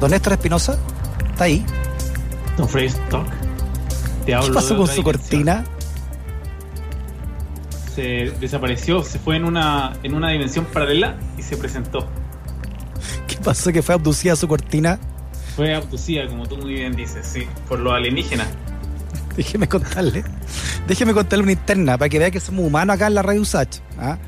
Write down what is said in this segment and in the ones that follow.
Don Néstor Espinosa, ¿está ahí? Don Freddy Stock. Te hablo ¿Qué pasó con su cortina? Se desapareció, se fue en una, en una dimensión paralela y se presentó. ¿Qué pasó que fue abducida su cortina? Fue abducida, como tú muy bien dices, sí, por los alienígenas. Déjeme contarle. Déjeme contarle una interna para que vea que somos humanos acá en la radio Usach. ¿ah?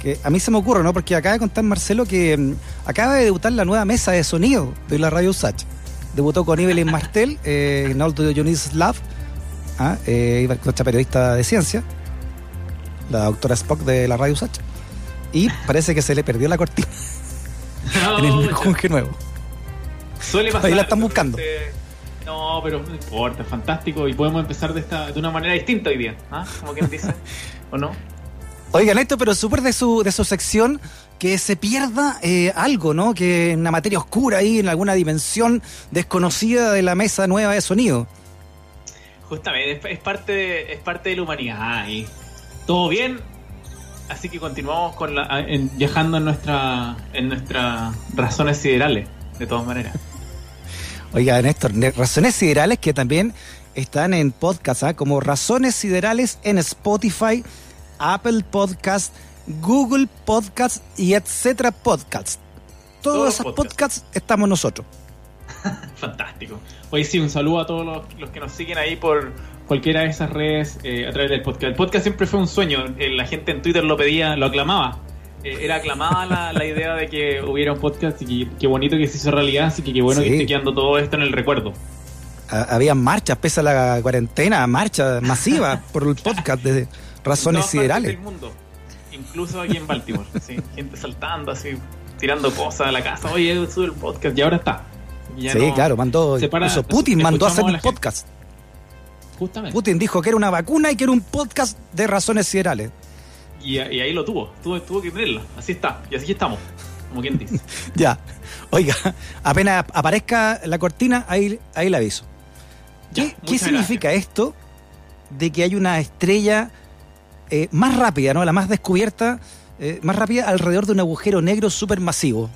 Que a mí se me ocurre, ¿no? Porque acaba de contar Marcelo que mm, acaba de debutar la nueva mesa de sonido de la radio Usach. Debutó con Evelyn Martel, eh, en Alto Dionis Slav, ¿ah? eh, nuestra periodista de ciencia, la doctora Spock de la radio Usach. Y parece que se le perdió la cortina en el menjunje nuevo. Suele pasar. Ahí la están buscando. No, pero no importa, fantástico. Y podemos empezar de esta de una manera distinta hoy día. ¿ah? Como quien dice. ¿O no? Oigan, esto, pero súper de su, de su sección que se pierda eh, algo, ¿no? Que en una materia oscura ahí, en alguna dimensión desconocida de la mesa nueva de sonido. Justamente, es, parte de, es parte de la humanidad y todo bien. Así que continuamos con la, en- viajando en nuestra en nuestras razones siderales, de todas maneras. Oiga, Néstor, ne- Razones Siderales que también están en podcast, ¿ah? como Razones Siderales en Spotify, Apple Podcast, Google Podcast y etcétera Podcasts. Todos Todos esos podcasts. podcasts estamos nosotros. Fantástico. Hoy sí, un saludo a todos los, los que nos siguen ahí por cualquiera de esas redes eh, a través del podcast. El podcast siempre fue un sueño. Eh, la gente en Twitter lo pedía, lo aclamaba. Eh, era aclamada la, la idea de que hubiera un podcast y que- qué bonito que se hizo realidad. Así que qué bueno Sí. que esté quedando todo esto en el recuerdo. Ha- Había marchas, pese a la cuarentena, marchas masivas por el podcast de En Razones Siderales. del mundo, incluso aquí en Baltimore. sí, gente saltando así, tirando cosas a la casa. Oye, sube el podcast y ahora está. Y Sí, no- claro, mandó. incluso Putin mandó a hacer un la gente. podcast. Justamente. Putin dijo que era una vacuna y que era un podcast de razones siderales. Y, y ahí lo tuvo, tuvo, tuvo que tenerlo. Así está, y así estamos, como quien dice. Ya. Oiga, apenas aparezca la cortina, ahí, ahí le aviso. Ya, ¿Qué, significa esto de que hay una estrella eh, más rápida, ¿no? La más descubierta, eh, más rápida alrededor de un agujero negro supermasivo.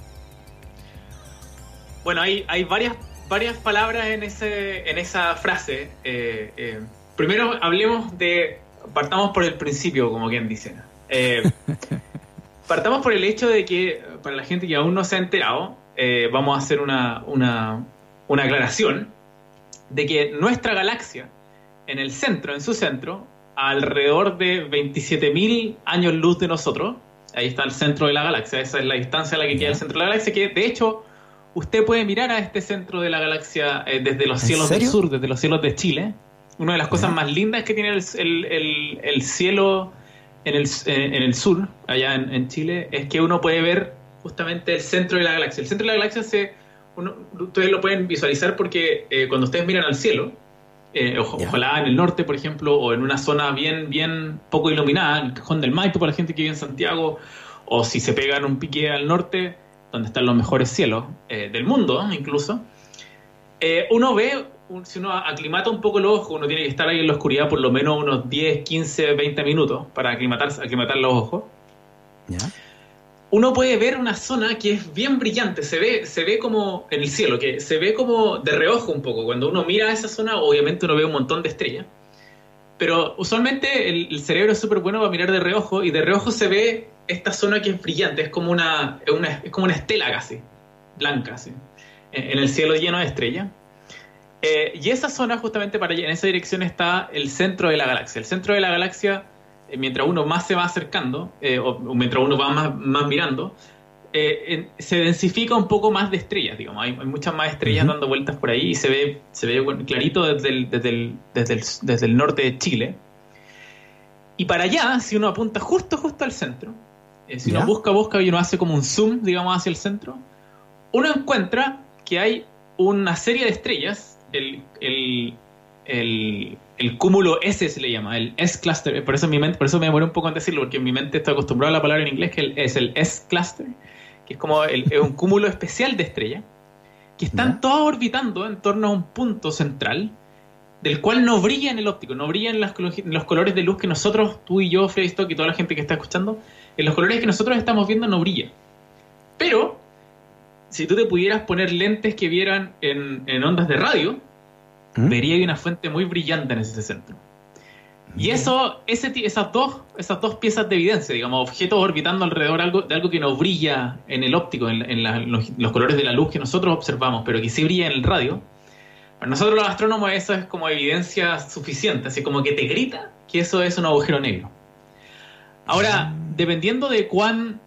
Bueno, hay, hay varias, varias palabras en, ese, en esa frase. Eh, primero hablemos de. Partamos por el principio, como quien dice. Partamos por el hecho de que, para la gente que aún no se ha enterado, vamos a hacer una, una, una aclaración de que nuestra galaxia, en el centro, en su centro, alrededor de 27.000 años luz de nosotros, ahí está el centro de la galaxia, esa es la distancia a la que queda el centro de la galaxia, que de hecho usted puede mirar a este centro de la galaxia eh, desde los ¿En cielos serio? del sur, desde los cielos de Chile. Una de las cosas más lindas que tiene el, el- el- el cielo en el, en el sur, allá en, en Chile, es que uno puede ver justamente el centro de la galaxia. El centro de la galaxia se, uno- ustedes lo pueden visualizar porque eh, cuando ustedes miran al cielo, eh, ojo- ojalá en el norte, por ejemplo, o en una zona bien, bien poco iluminada, en el cajón del Maipo para la gente que vive en Santiago, o si se pegan un pique al norte, donde están los mejores cielos eh, del mundo, incluso, eh, uno ve, un- si uno aclimata un poco el ojo, uno tiene que estar ahí en la oscuridad por lo menos unos 10, 15, 20 minutos para aclimatar, aclimatar los ojos ¿Ya? Uno puede ver una zona que es bien brillante, se ve, se ve como en el cielo, que se ve como de reojo un poco. Cuando uno mira a esa zona, obviamente uno ve un montón de estrellas. Pero usualmente el, cerebro es súper bueno para mirar de reojo y de reojo se ve esta zona que es brillante, es como una, una- es como una estela casi, blanca, así, en el cielo lleno de estrellas. Eh, y esa zona, justamente para en esa dirección está el centro de la galaxia. El centro de la galaxia, mientras uno más se va acercando, eh, o, o mientras uno va más, más mirando, eh, se densifica un poco más de estrellas, digamos. Hay, hay muchas más estrellas Ujú. dando vueltas por ahí y se ve, se ve clarito desde el, desde, el, desde, el, desde el norte de Chile. Y para allá, si uno apunta justo, justo al centro, eh, si ¿Ya? uno busca, busca y uno hace como un zoom, digamos, hacia el centro, uno encuentra que hay una serie de estrellas, el, el, el, el cúmulo S se le llama, el S-cluster, por eso, mi mente, por eso me demoré un poco en decirlo, porque en mi mente estoy acostumbrado a la palabra en inglés, que el- es el S-cluster, que es como el- es un cúmulo especial de estrellas, que están todas orbitando en torno a un punto central, del cual no brilla en el óptico, no brilla en las en los colores de luz que nosotros, tú y yo, Freddy Stock y toda la gente que está escuchando, en los colores que nosotros estamos viendo no brilla. Pero si tú te pudieras poner lentes que vieran en, ondas de radio, ¿Mm? vería una fuente muy brillante en ese centro. Y eso, ese, esas, dos, esas dos piezas de evidencia, digamos, objetos orbitando alrededor algo, de algo que no brilla en el óptico, en, los, colores de la luz que nosotros observamos, pero que sí brilla en el radio, para nosotros los astrónomos eso es como evidencia suficiente, así como que te grita que eso es un agujero negro. Ahora, dependiendo de cuán,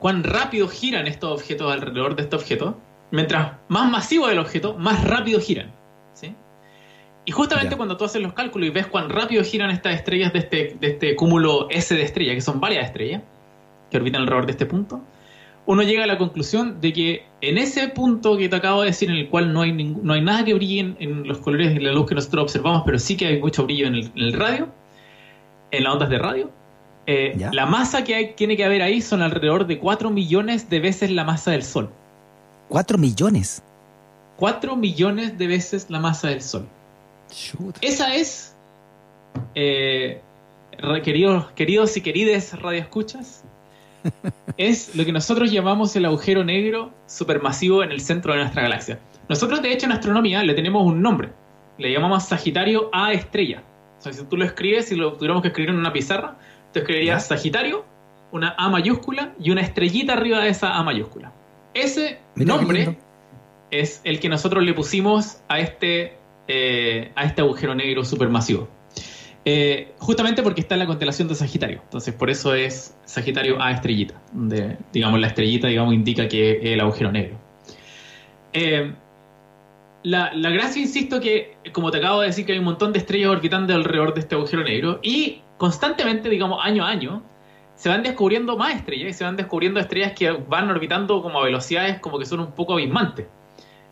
cuán rápido giran estos objetos alrededor de este objeto, mientras más masivo es el objeto, más rápido giran. Y justamente cuando tú haces los cálculos y ves cuán rápido giran estas estrellas de este, de este cúmulo S de estrellas, que son varias estrellas que orbitan alrededor de este punto, uno llega a la conclusión de que en ese punto que te acabo de decir, en el cual no hay, no hay nada que brille en, los colores de la luz que nosotros observamos, pero sí que hay mucho brillo en el, radio, en las ondas de radio, eh, la masa que hay, tiene que haber ahí son alrededor de 4 millones de veces la masa del Sol. ¿4 millones? 4 millones de veces la masa del Sol. Esa es, eh, queridos, queridos y queridas radioescuchas, es lo que nosotros llamamos el agujero negro supermasivo en el centro de nuestra galaxia. Nosotros, de hecho, en astronomía le tenemos un nombre. Le llamamos Sagitario A estrella. O sea, si tú lo escribes, si lo tuviéramos que escribir en una pizarra, te escribirías Sagitario, una A mayúscula y una estrellita arriba de esa A mayúscula. Ese nombre es el que nosotros le pusimos a este eh, a este agujero negro supermasivo. Eh, justamente porque está en la constelación de Sagitario. Entonces, por eso es Sagitario A estrellita. Donde, digamos, la estrellita digamos, indica que el agujero negro. Eh, la, gracia, insisto, que como te acabo de decir, que hay un montón de estrellas orbitando alrededor de este agujero negro y constantemente, digamos, año a año, se van descubriendo más estrellas y se van descubriendo estrellas que van orbitando como a velocidades como que son un poco abismantes.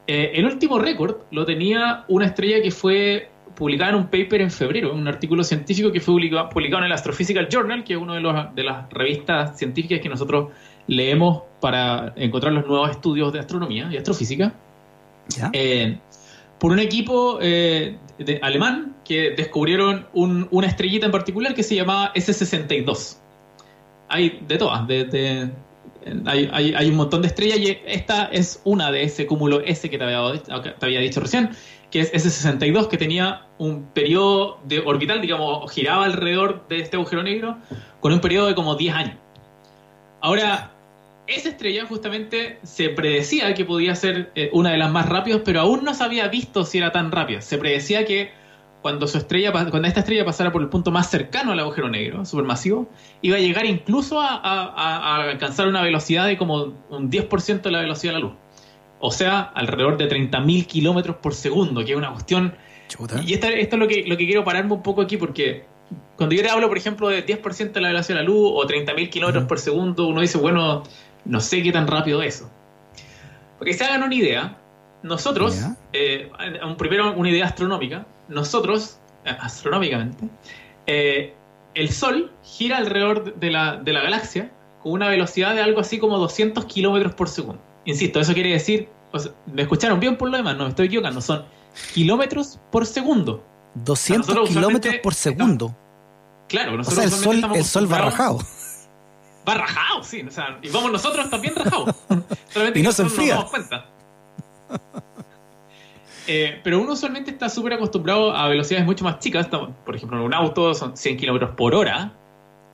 Eh, el último récord lo tenía una estrella que fue publicada en un paper en febrero, un artículo científico que fue publicado, en el Astrophysical Journal, que es una de, de las revistas científicas que nosotros leemos para encontrar los nuevos estudios de astronomía y astrofísica. Eh, por un equipo eh, alemán que descubrieron una estrellita en particular que se llamaba S62. Hay de todas, de hay, un montón de estrellas y esta es una de ese cúmulo S que te había, dicho recién, que es S62, que tenía un periodo de orbital, digamos, giraba alrededor de este agujero negro con un periodo de como 10 años. Ahora, esa estrella justamente se predecía que podía ser eh, una de las más rápidas, pero aún no se había visto si era tan rápida. Se predecía que cuando su estrella, cuando esta estrella pasara por el punto más cercano al agujero negro, supermasivo, iba a llegar incluso a, alcanzar una velocidad de como un 10% de la velocidad de la luz. O sea, alrededor de 30.000 kilómetros por segundo, que es una cuestión... Y esto, es lo que, lo que quiero pararme un poco aquí, porque cuando yo le hablo, por ejemplo, de 10% de la velocidad de la luz o 30.000 kilómetros por segundo, uno dice, bueno, no sé qué tan rápido es eso. Porque se hagan una idea, nosotros, eh, primero una idea astronómica, nosotros, eh, astronómicamente, eh, el Sol gira alrededor de la, de la, galaxia con una velocidad de algo así como 200 kilómetros por segundo. Insisto, eso quiere decir, me escucharon bien por lo demás, no me estoy equivocando, son kilómetros por segundo. 200 kilómetros por segundo. claro, nosotros o sea, el sol, el sol va rajado. Va rajado, sí. O sea, y vamos nosotros también rajados. y no se enfría. Nos damos cuenta. Eh, pero uno usualmente está súper acostumbrado a velocidades mucho más chicas. Por ejemplo, en un auto son 100 kilómetros por hora.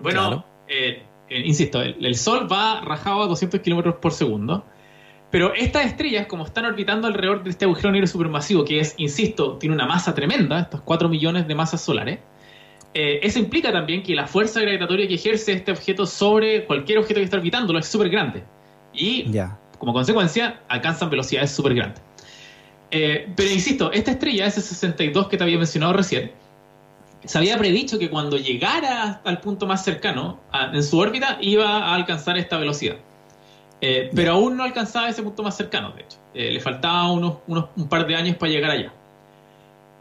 Bueno, eh, eh, insisto, el, Sol va rajado a 200 kilómetros por segundo. Pero estas estrellas, como están orbitando alrededor de este agujero negro supermasivo, que es, insisto, tiene una masa tremenda, estos 4 millones de masas solares, eso implica también que la fuerza gravitatoria que ejerce este objeto sobre cualquier objeto que está orbitándolo es súper grande. Y, como consecuencia, alcanzan velocidades súper grandes. Eh, pero insisto, esta estrella, ese 62 que te había mencionado recién, se había predicho que cuando llegara al punto más cercano en su órbita iba a alcanzar esta velocidad. Eh, pero aún no alcanzaba ese punto más cercano, de hecho. Eh, le faltaba unos, un par de años para llegar allá.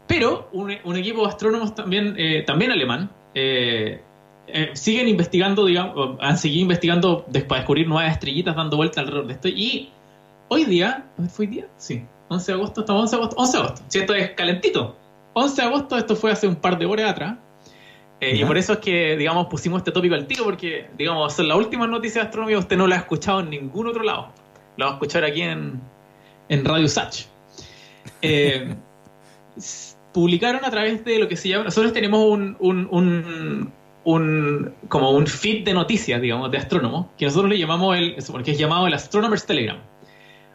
Pero un, equipo de astrónomos también, también alemán siguen investigando, digamos, han seguido investigando para descubrir nuevas estrellitas dando vueltas alrededor de esto. Y hoy día, ¿fue hoy día? Sí, 11 de agosto, estamos 11 de agosto, 11 de agosto, si esto es calentito. 11 de agosto, esto fue hace un par de horas atrás. Eh, y por eso es que, digamos, pusimos este tópico al tiro, porque, digamos, son las últimas noticias de astronomía, usted no la ha escuchado en ningún otro lado. lo vamos a escuchar aquí en, en Radio Satch. Eh, publicaron a través de lo que se llama. Nosotros tenemos un, un, un, como un feed de noticias, digamos, de astrónomos, que nosotros le llamamos el, porque es llamado el Astronomer's Telegram.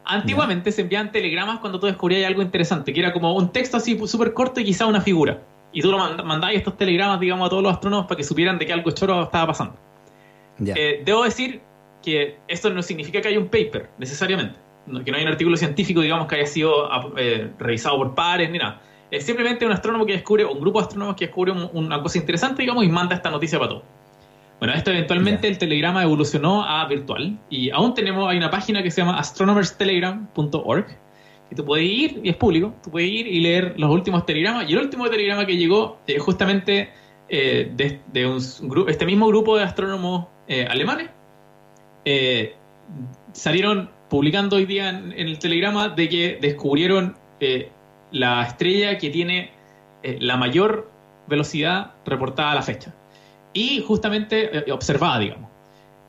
Antiguamente se enviaban telegramas cuando tú descubrías algo interesante, que era como un texto así súper corto y quizá una figura. Y tú lo mandabas estos telegramas, digamos, a todos los astrónomos para que supieran de qué algo choro estaba pasando. Eh, debo decir que esto no significa que haya un paper, necesariamente. que no hay un artículo científico, digamos, que haya sido eh, revisado por pares ni nada. Es simplemente un astrónomo que descubre, un grupo de astrónomos que descubre una cosa interesante, digamos, y manda esta noticia para todos. Bueno, esto eventualmente el telegrama evolucionó a virtual y aún tenemos, hay una página que se llama astronomerstelegram.org que tú puedes ir, y es público, tú puedes ir y leer los últimos telegramas. Y el último telegrama que llegó eh, justamente eh, de, un grupo, este mismo grupo de astrónomos eh, alemanes, salieron publicando hoy día en, el telegrama de que descubrieron la estrella que tiene la mayor velocidad reportada a la fecha y justamente observada, digamos.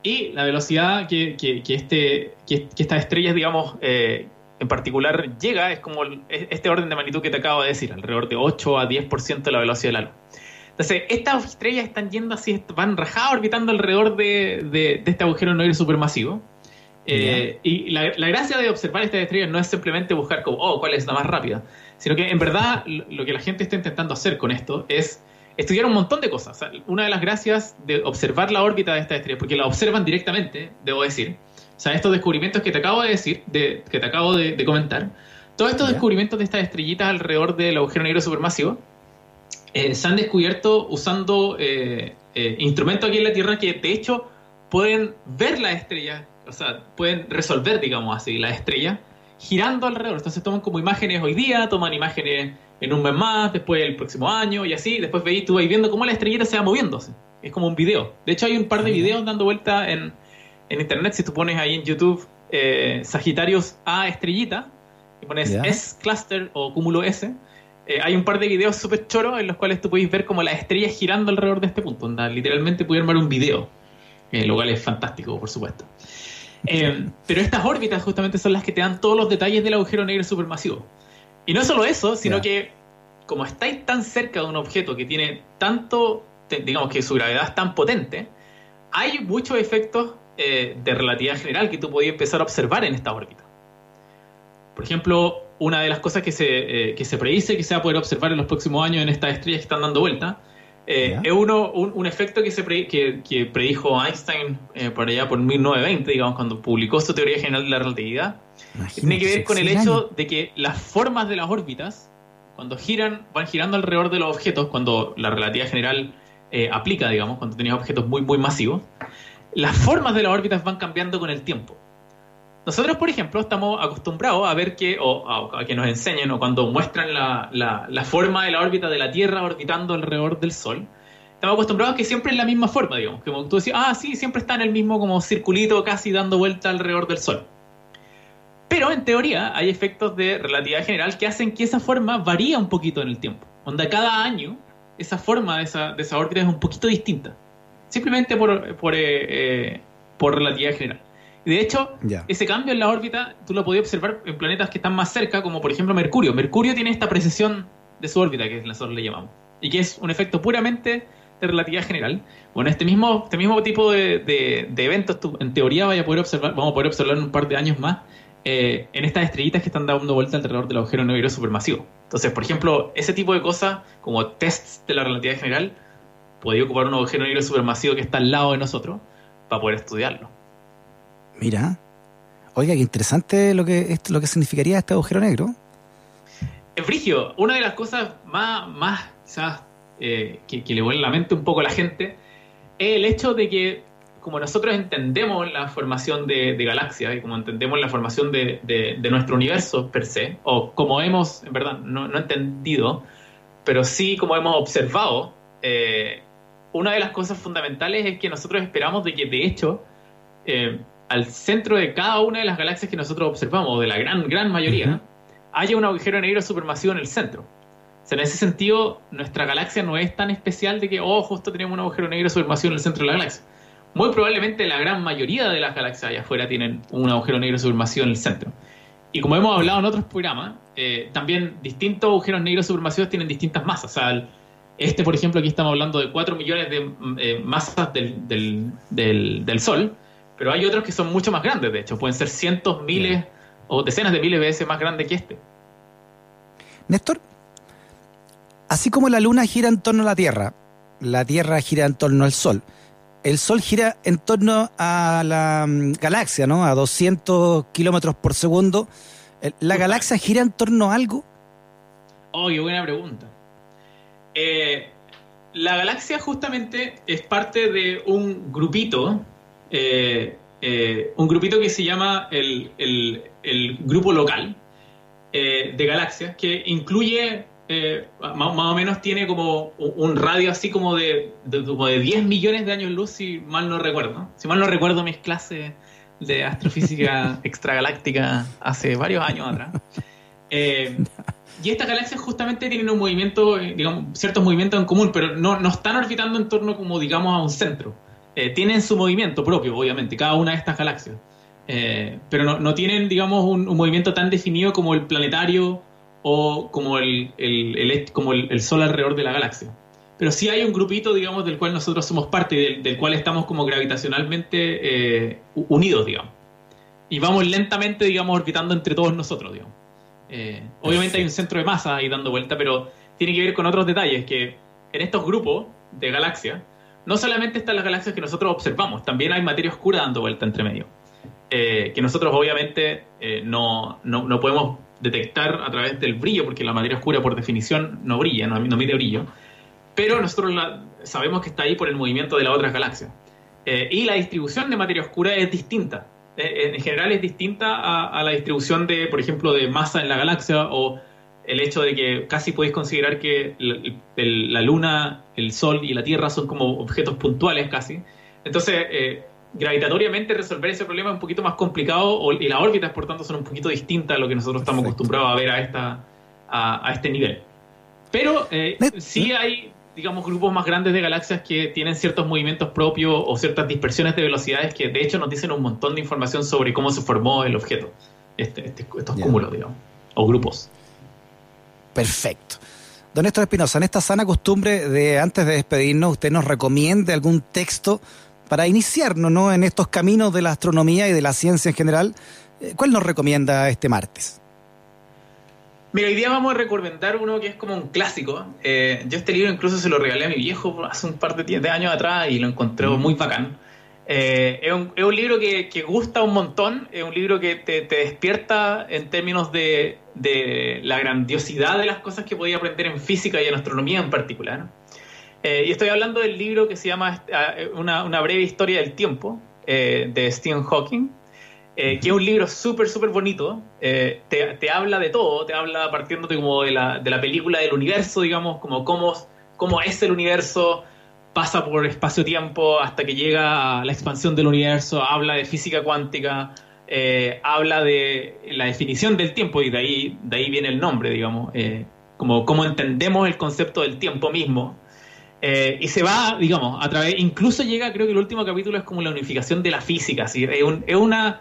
Y la velocidad que, que, este, que, estas estrellas, digamos, eh, en particular llega es como este orden de magnitud que te acabo de decir, alrededor de 8 a 10% de la velocidad de la luz. Entonces, estas estrellas están yendo así, van rajadas orbitando alrededor de, de, este agujero negro supermasivo. Eh, y la, la, gracia de observar estas estrellas no es simplemente buscar como, oh, cuál es la más rápida, sino que en verdad lo que la gente está intentando hacer con esto es estudiar un montón de cosas. una de las gracias de observar la órbita de estas estrellas, porque la observan directamente, debo decir, o sea, estos descubrimientos que te acabo de decir, de, que te acabo de, comentar, todos estos descubrimientos de estas estrellitas alrededor del agujero negro supermasivo eh, se han descubierto usando eh, eh, instrumentos aquí en la Tierra que de hecho pueden ver la estrella, o sea, pueden resolver, digamos así, la estrella girando alrededor. Entonces toman como imágenes hoy día, toman imágenes en un mes más, después el próximo año y así. Después veis, tú vais viendo cómo la estrellita se va moviéndose. Es como un video. De hecho, hay un par de videos dando vuelta en, en internet. Si tú pones ahí en YouTube eh, Sagitarios A estrellita y pones S cluster o cúmulo S, eh, hay un par de videos súper choros en los cuales tú puedes ver como la estrella girando alrededor de este punto. literalmente puedes armar un video, eh, lo cual es fantástico, por supuesto. Eh, pero estas órbitas justamente son las que te dan todos los detalles del agujero negro supermasivo. Y no solo eso, sino que como estáis tan cerca de un objeto que tiene tanto, digamos que su gravedad es tan potente, hay muchos efectos eh, de relatividad general que tú podías empezar a observar en esta órbita. Por ejemplo, una de las cosas que se, eh, que se predice que se va a poder observar en los próximos años en estas estrellas que están dando vuelta eh, es uno, un, efecto que, se que, predijo Einstein eh, por allá por 1920, digamos, cuando publicó su teoría general de la relatividad. tiene que ver con el hecho de que las formas de las órbitas, cuando giran, van girando alrededor de los objetos, cuando la relatividad general eh, aplica, digamos, cuando tenías objetos muy, muy masivos, las formas de las órbitas van cambiando con el tiempo. Nosotros, por ejemplo, estamos acostumbrados a ver que, o a, que nos enseñen, o cuando muestran la, la, forma de la órbita de la Tierra orbitando alrededor del Sol, estamos acostumbrados a que siempre es la misma forma, digamos. Como tú decías, ah, sí, siempre está en el mismo como circulito casi dando vuelta alrededor del Sol. Pero en teoría hay efectos de relatividad general que hacen que esa forma varía un poquito en el tiempo. Donde cada año esa forma de esa, de esa órbita es un poquito distinta. Simplemente por, por, eh, eh, por relatividad general. De hecho, ese cambio en la órbita tú lo podías observar en planetas que están más cerca, como por ejemplo Mercurio. Mercurio tiene esta precesión de su órbita, que nosotros le llamamos, y que es un efecto puramente de relatividad general. Bueno, este mismo, este mismo tipo de, eventos, en teoría vaya a poder observar, vamos a poder observar en un par de años más eh, en estas estrellitas que están dando vuelta alrededor del agujero negro supermasivo. Entonces, por ejemplo, ese tipo de cosas, como tests de la relatividad general, podría ocupar un agujero negro supermasivo que está al lado de nosotros para poder estudiarlo. Mira. Oiga, qué interesante lo que, lo que significaría este agujero negro. Frigio, una de las cosas más, más quizás, eh, que, le vuelve la mente un poco a la gente es el hecho de que, como nosotros entendemos la formación de, galaxias y como entendemos la formación de, nuestro universo per se, o como hemos, en verdad, no, entendido, pero sí como hemos observado, eh, una de las cosas fundamentales es que nosotros esperamos de que, de hecho, eh, al centro de cada una de las galaxias que nosotros observamos, de la gran, gran mayoría, haya un agujero negro supermasivo en el centro. O sea, en ese sentido, nuestra galaxia no es tan especial de que, oh, justo tenemos un agujero negro supermasivo en el centro de la galaxia. muy probablemente la gran mayoría de las galaxias allá afuera tienen un agujero negro supermasivo en el centro. Y como hemos hablado en otros programas, eh, también distintos agujeros negros supermasivos tienen distintas masas. O sea, este, por ejemplo, aquí estamos hablando de 4 millones de eh, masas del, del, Sol, pero hay otros que son mucho más grandes, de hecho, pueden ser cientos, miles o decenas de miles de veces más grandes que este. Néstor, así como la Luna gira en torno a la Tierra, la Tierra gira en torno al Sol, el Sol gira en torno a la mm, galaxia, ¿no? A 200 kilómetros por segundo. ¿La galaxia gira en torno a algo? Oh, qué buena pregunta. Eh, la galaxia justamente es parte de un grupito, eh, eh, un grupito que se llama el, grupo local de galaxias, que incluye, más, o menos tiene como un radio así como de, de 10 millones de años luz, si mal no recuerdo. Si mal no recuerdo mis clases de astrofísica extragaláctica hace varios años atrás. Y estas galaxias justamente tienen un movimiento, eh, digamos, ciertos movimientos en común, pero no, no están orbitando en torno como, digamos, a un centro. Eh, tienen su movimiento propio, obviamente, cada una de estas galaxias. Eh, pero no, no, tienen, digamos, un, movimiento tan definido como el planetario o como el, el, como el, Sol alrededor de la galaxia. Pero sí hay un grupito, digamos, del cual nosotros somos parte, del, del cual estamos como gravitacionalmente unidos, digamos. Y vamos lentamente, digamos, orbitando entre todos nosotros, digamos. Eh, obviamente hay un centro de masa ahí dando vuelta, pero tiene que ver con otros detalles, que en estos grupos de galaxias, no solamente están las galaxias que nosotros observamos, también hay materia oscura dando vuelta entre medio, eh, que nosotros obviamente eh, no, no, podemos detectar a través del brillo, porque la materia oscura por definición no brilla, no, no mide brillo, pero nosotros sabemos que está ahí por el movimiento de las otras galaxias. y la distribución de materia oscura es distinta. Eh, en general es distinta a, la distribución de, por ejemplo, de masa en la galaxia o el hecho de que casi podéis considerar que la, Luna, el Sol y la Tierra son como objetos puntuales casi. Entonces, eh, gravitatoriamente resolver ese problema es un poquito más complicado y las órbitas, por tanto, son un poquito distintas a lo que nosotros estamos acostumbrados a ver a, esta, a, este nivel. Pero eh, sí hay digamos, grupos más grandes de galaxias que tienen ciertos movimientos propios o ciertas dispersiones de velocidades que de hecho nos dicen un montón de información sobre cómo se formó el objeto, este, este, estos cúmulos, digamos, o grupos. Perfecto. Don Néstor Espinosa, en esta sana costumbre de antes de despedirnos, usted nos recomiende algún texto para iniciarnos ¿no? en estos caminos de la astronomía y de la ciencia en general. Eh, ¿Cuál nos recomienda este martes? Mira, hoy día vamos a recomendar uno que es como un clásico. Eh, yo este libro incluso se lo regalé a mi viejo hace un par de, años atrás y lo encontré mm. muy bacán. Eh, es, un, es, un, libro que, que, gusta un montón, es un libro que te, te despierta en términos de, de, la grandiosidad de las cosas que podía aprender en física y en astronomía en particular. Eh, y estoy hablando del libro que se llama Una, una breve historia del tiempo, de Stephen Hawking. Eh, que es un libro súper, súper bonito. Eh, te, habla de todo, te habla partiéndote como de la, de la película del universo, digamos, como cómo, cómo es el universo, pasa por espacio-tiempo hasta que llega a la expansión del universo, habla de física cuántica, eh, habla de la definición del tiempo y de ahí, de ahí viene el nombre, digamos, como cómo entendemos el concepto del tiempo mismo. y se va, digamos, a través, incluso llega, creo que el último capítulo es como la unificación de la física, ¿sí? es, es una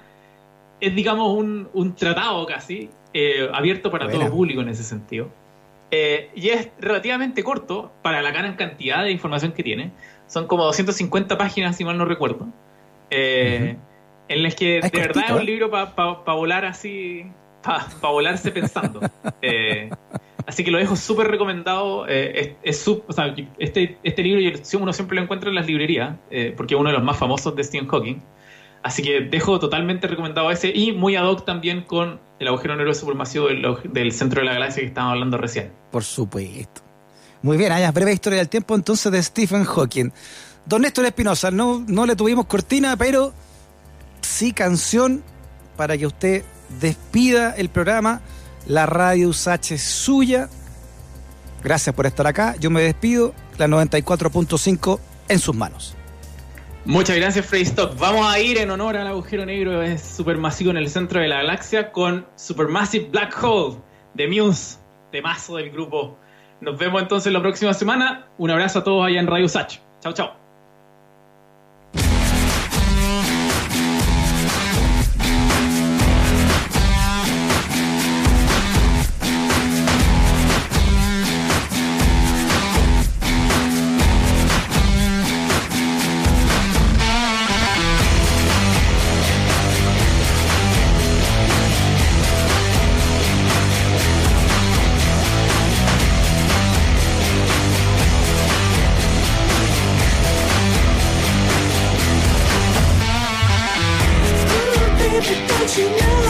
es, digamos, un, un tratado casi eh, abierto para todo público en ese sentido. Eh, y es relativamente corto para la gran cantidad de información que tiene. Son como 250 páginas, si mal no recuerdo. Eh, en las que de verdad es un libro para volar así, para volarse pensando. así que lo dejo súper recomendado. es, este, este libro uno siempre lo encuentra en las librerías, porque es uno de los más famosos de Stephen Hawking. Así que dejo totalmente recomendado ese y muy ad hoc también con el agujero negro supermasivo del, del centro de la galaxia que estábamos hablando recién. Por supuesto. Muy bien, hay breve historia del tiempo entonces de Stephen Hawking. Don Néstor Espinosa, no, no le tuvimos cortina, pero sí canción para que usted despida el programa. La radio USACH es suya. Gracias por estar acá. Yo me despido. La 94.5 en sus manos. Muchas gracias, Freddy Stock. Vamos a ir en honor al agujero negro es supermasivo en el centro de la galaxia con Supermassive Black Hole de Muse, de mazo del grupo. Nos vemos entonces la próxima semana. Un abrazo a todos allá en Radio Sach. Chao, chao. Don't you know